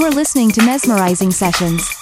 You are listening to Mesmerizing Sessions.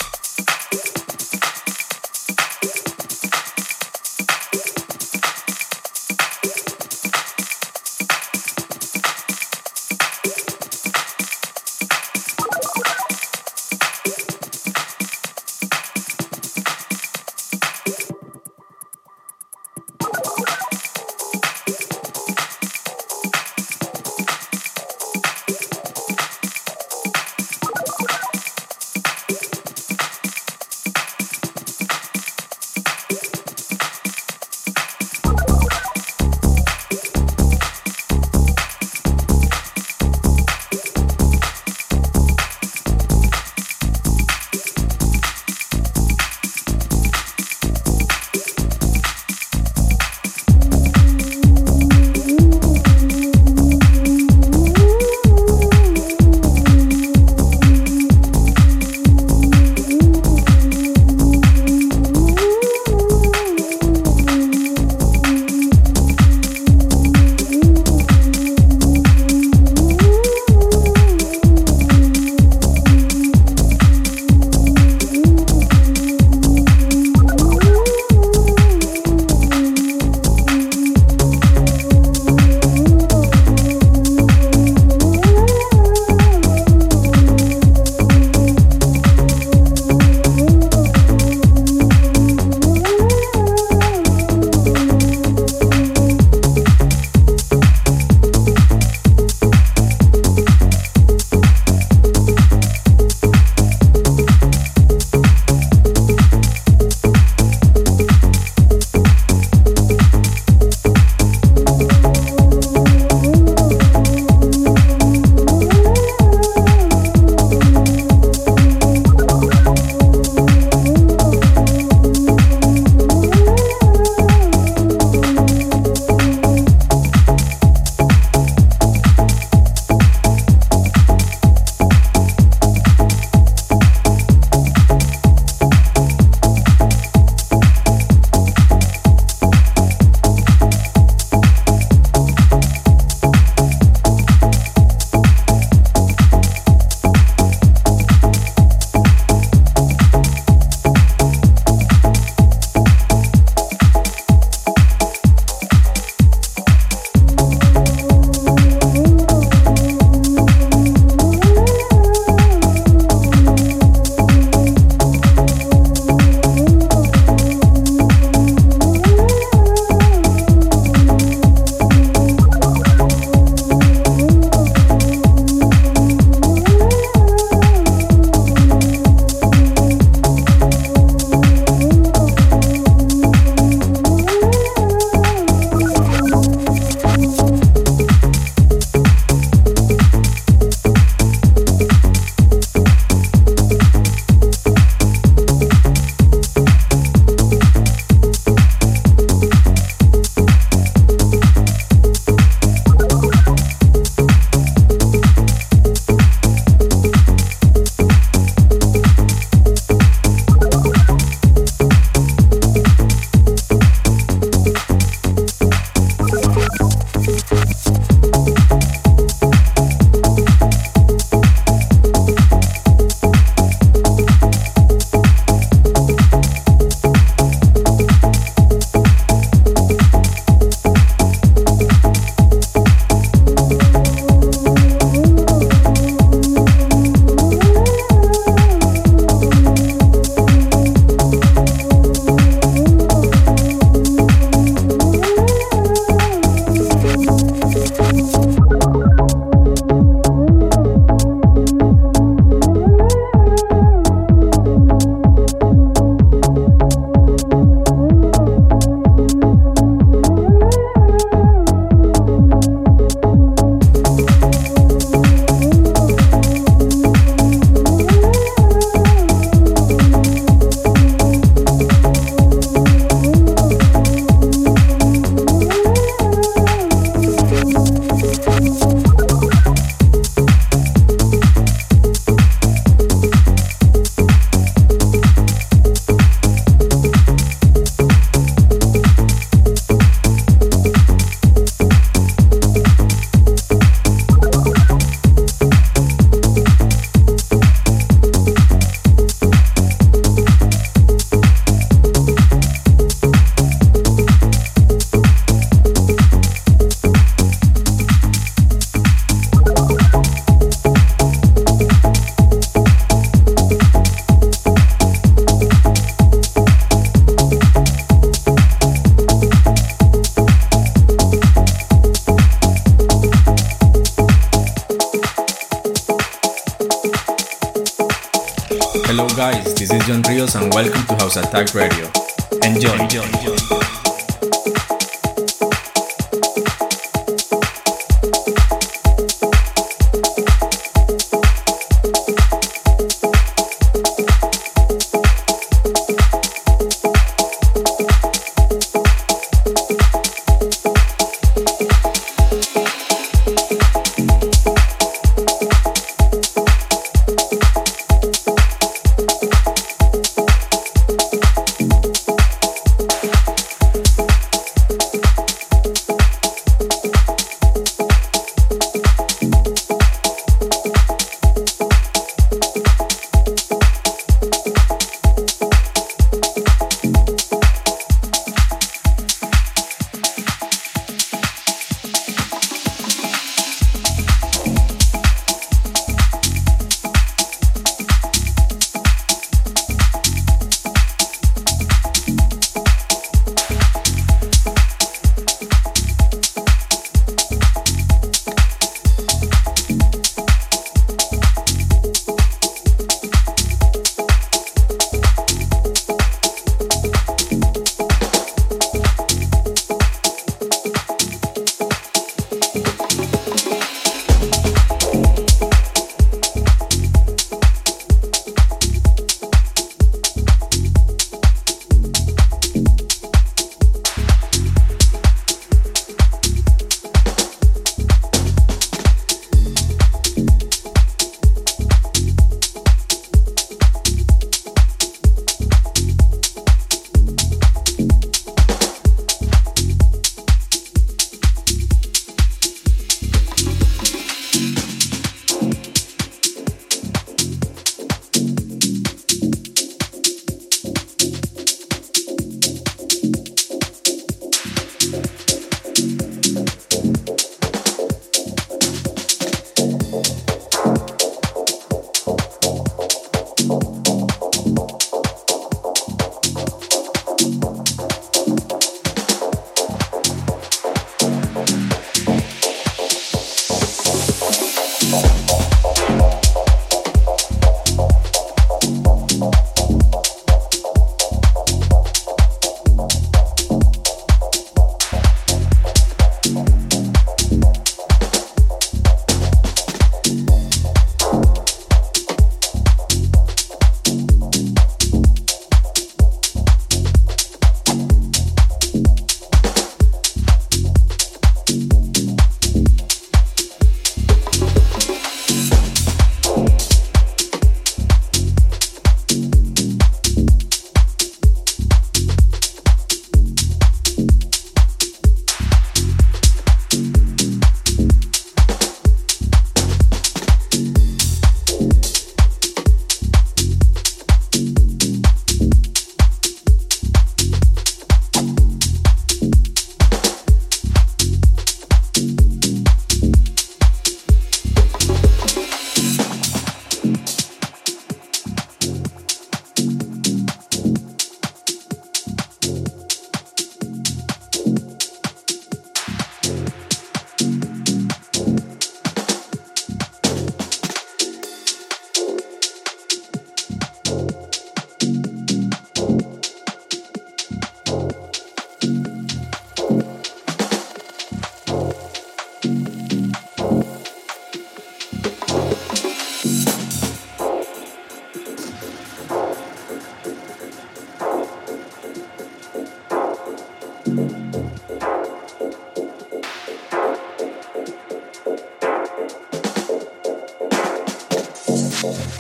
Attack Radio.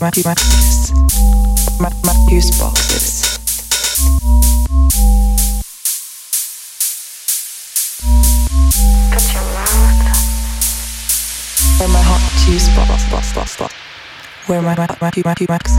my, my, my, my use boxes. Where my hot juice box, box, box, box. Where my, my, my, my, my. My,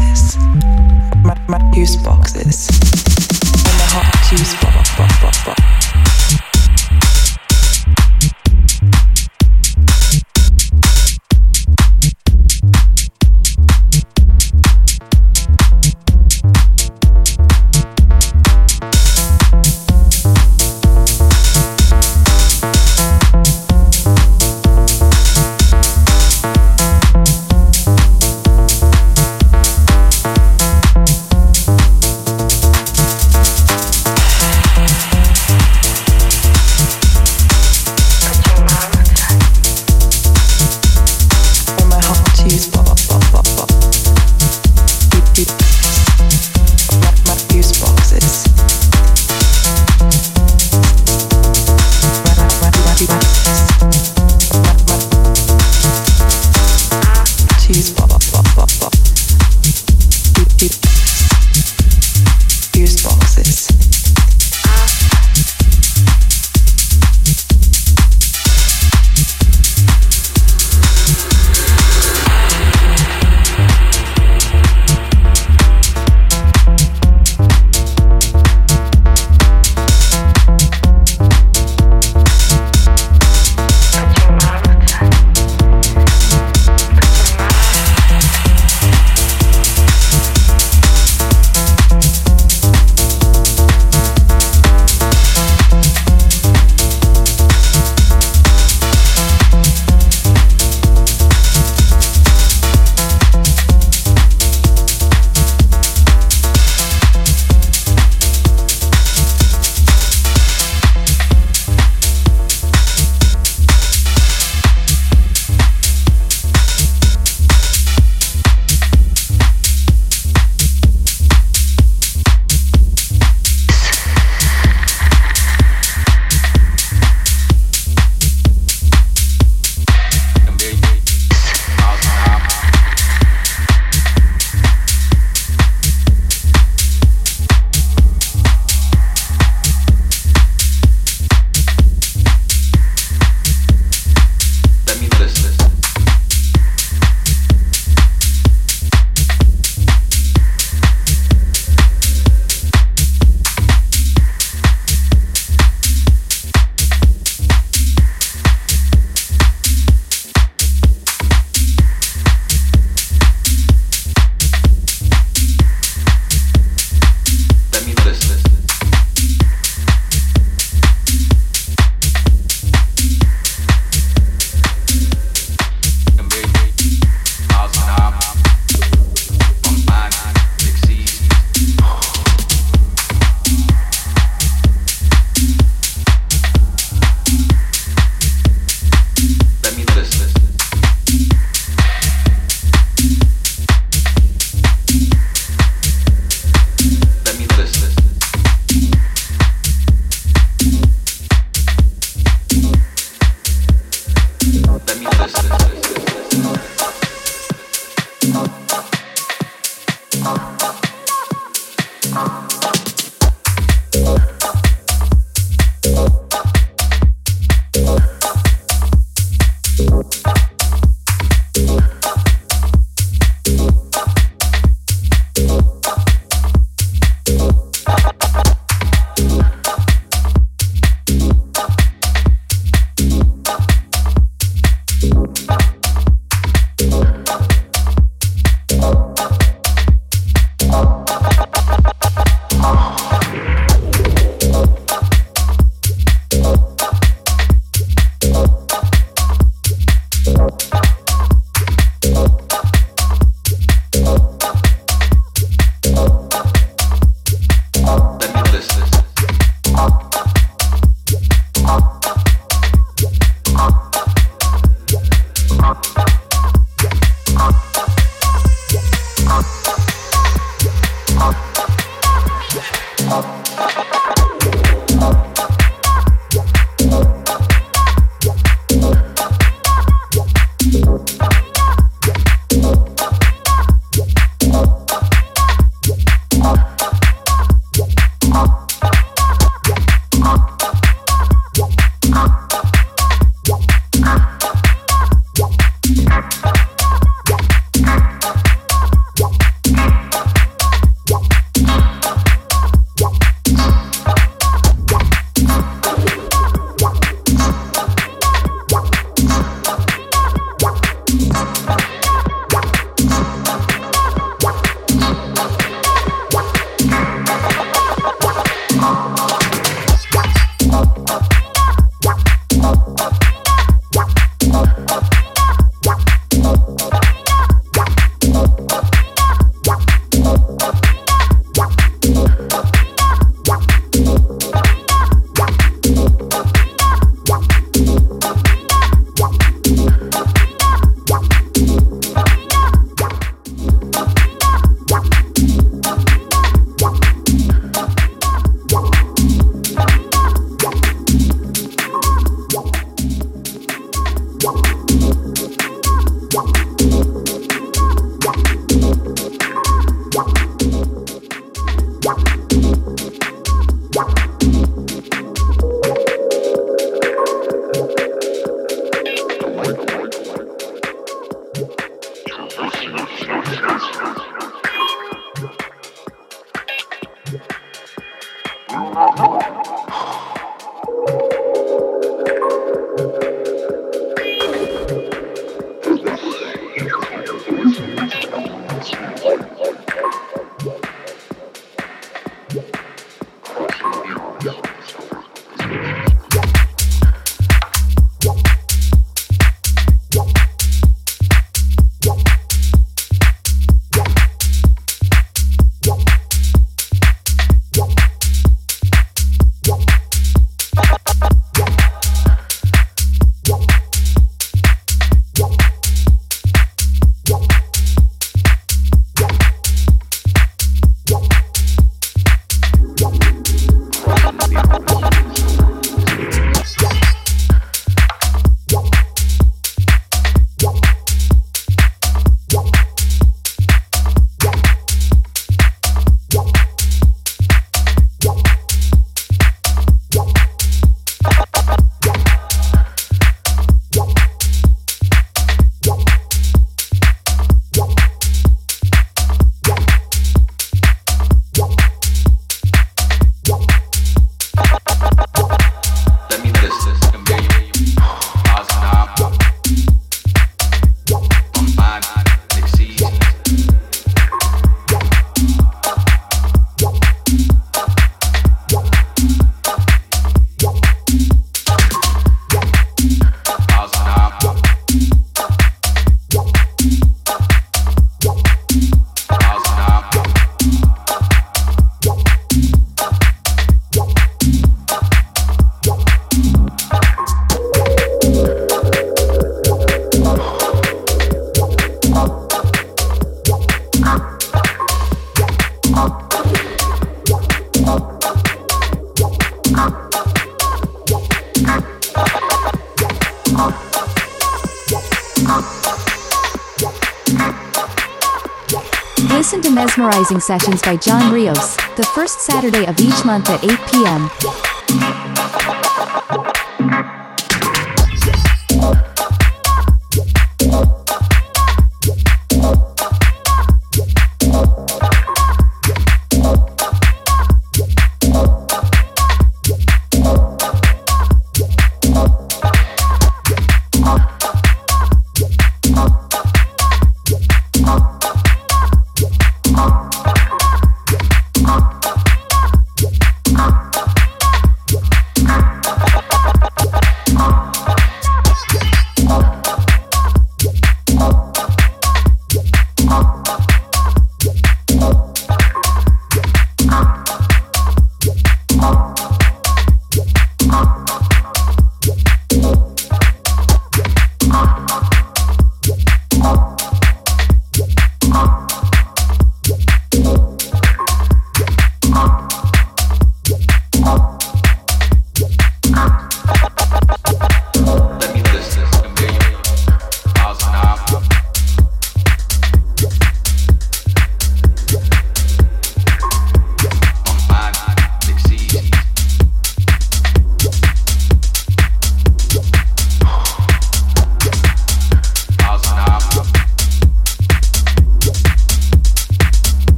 Listen to Mesmerizing Sessions by Jhon Rios, the first Saturday of each month at 8 p.m.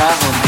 trabajo.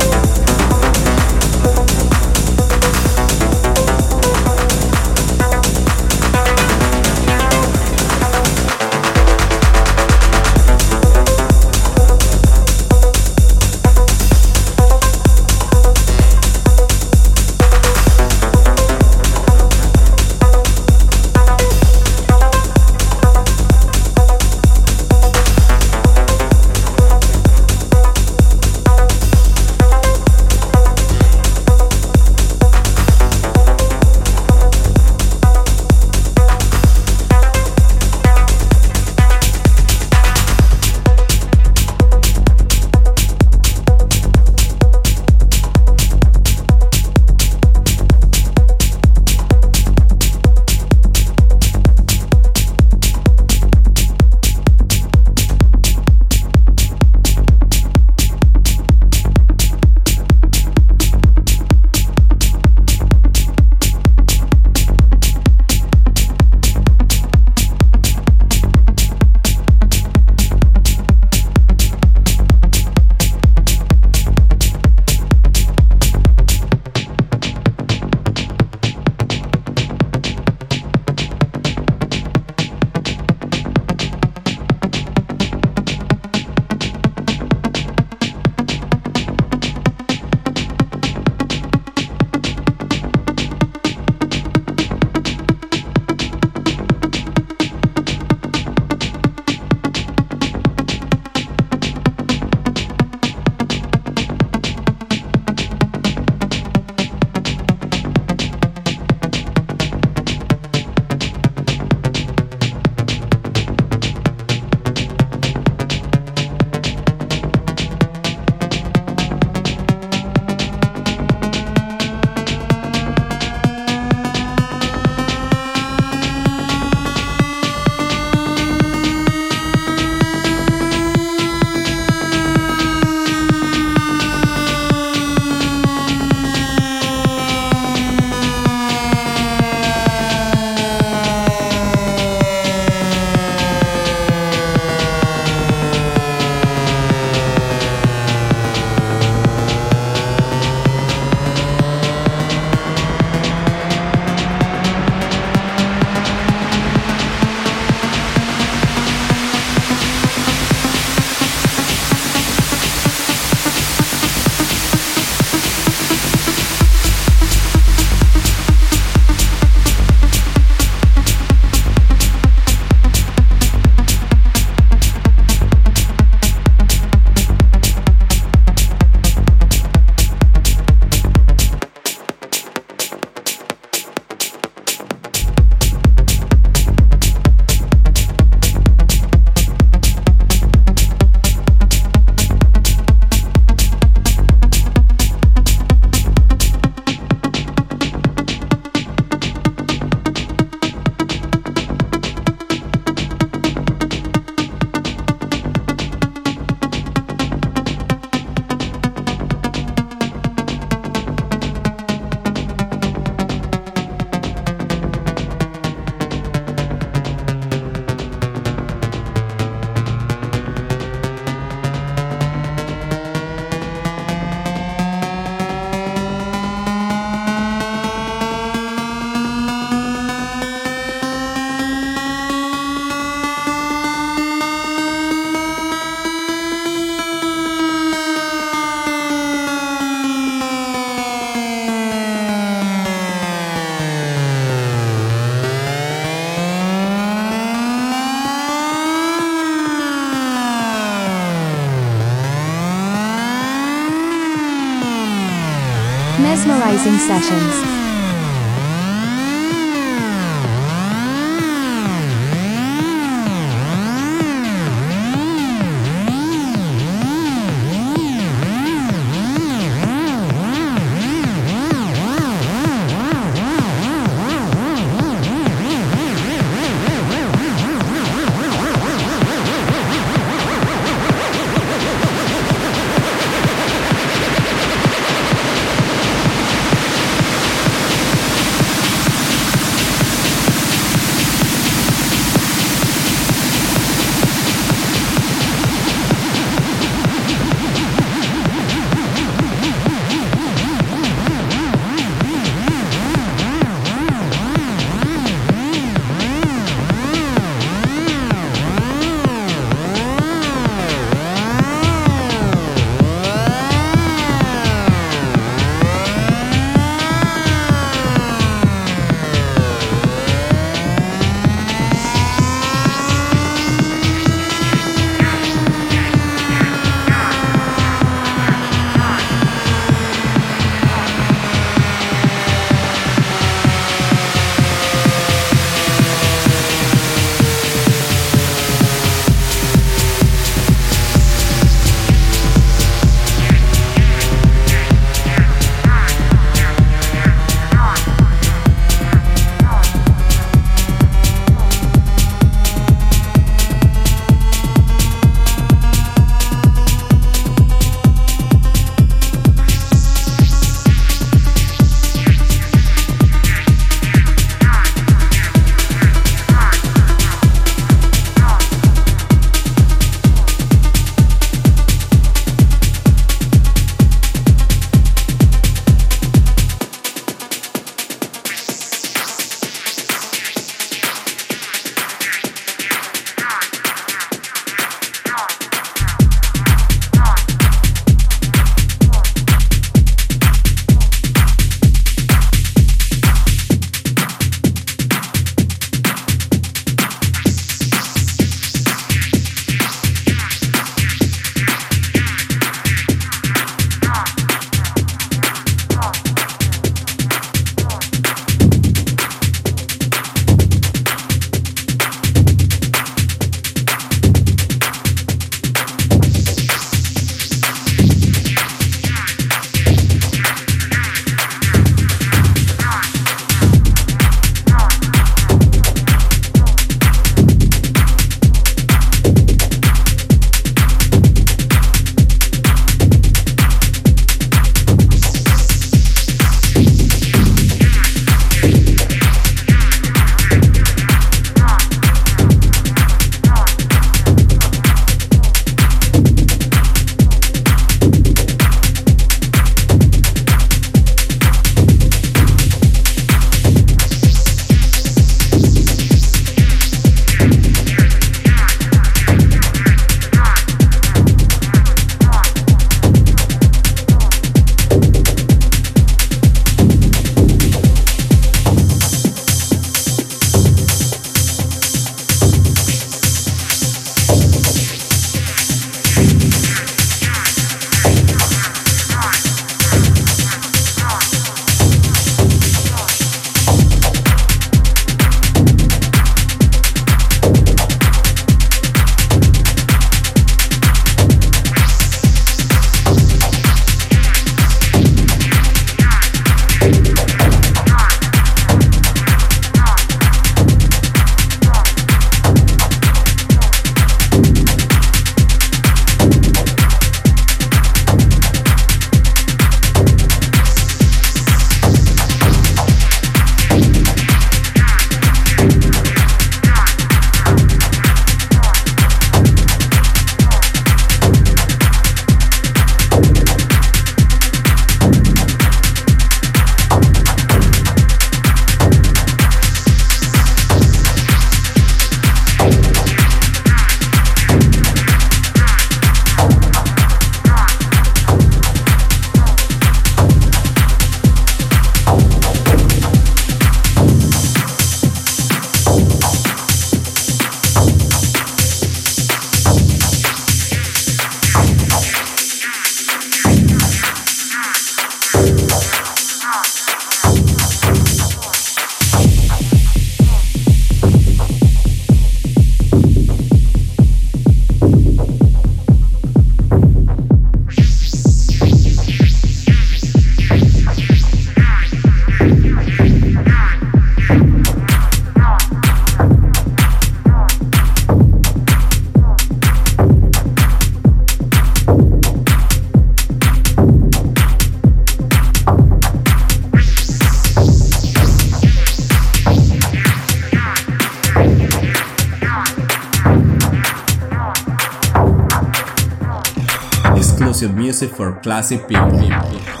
Exclusive music for classic people.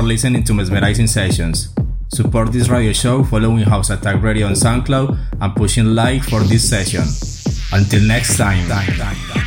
For listening to Mesmerizing Sessions. Support this radio show following House Attack Radio on SoundCloud and pushing like for this session. Until next time. Yeah.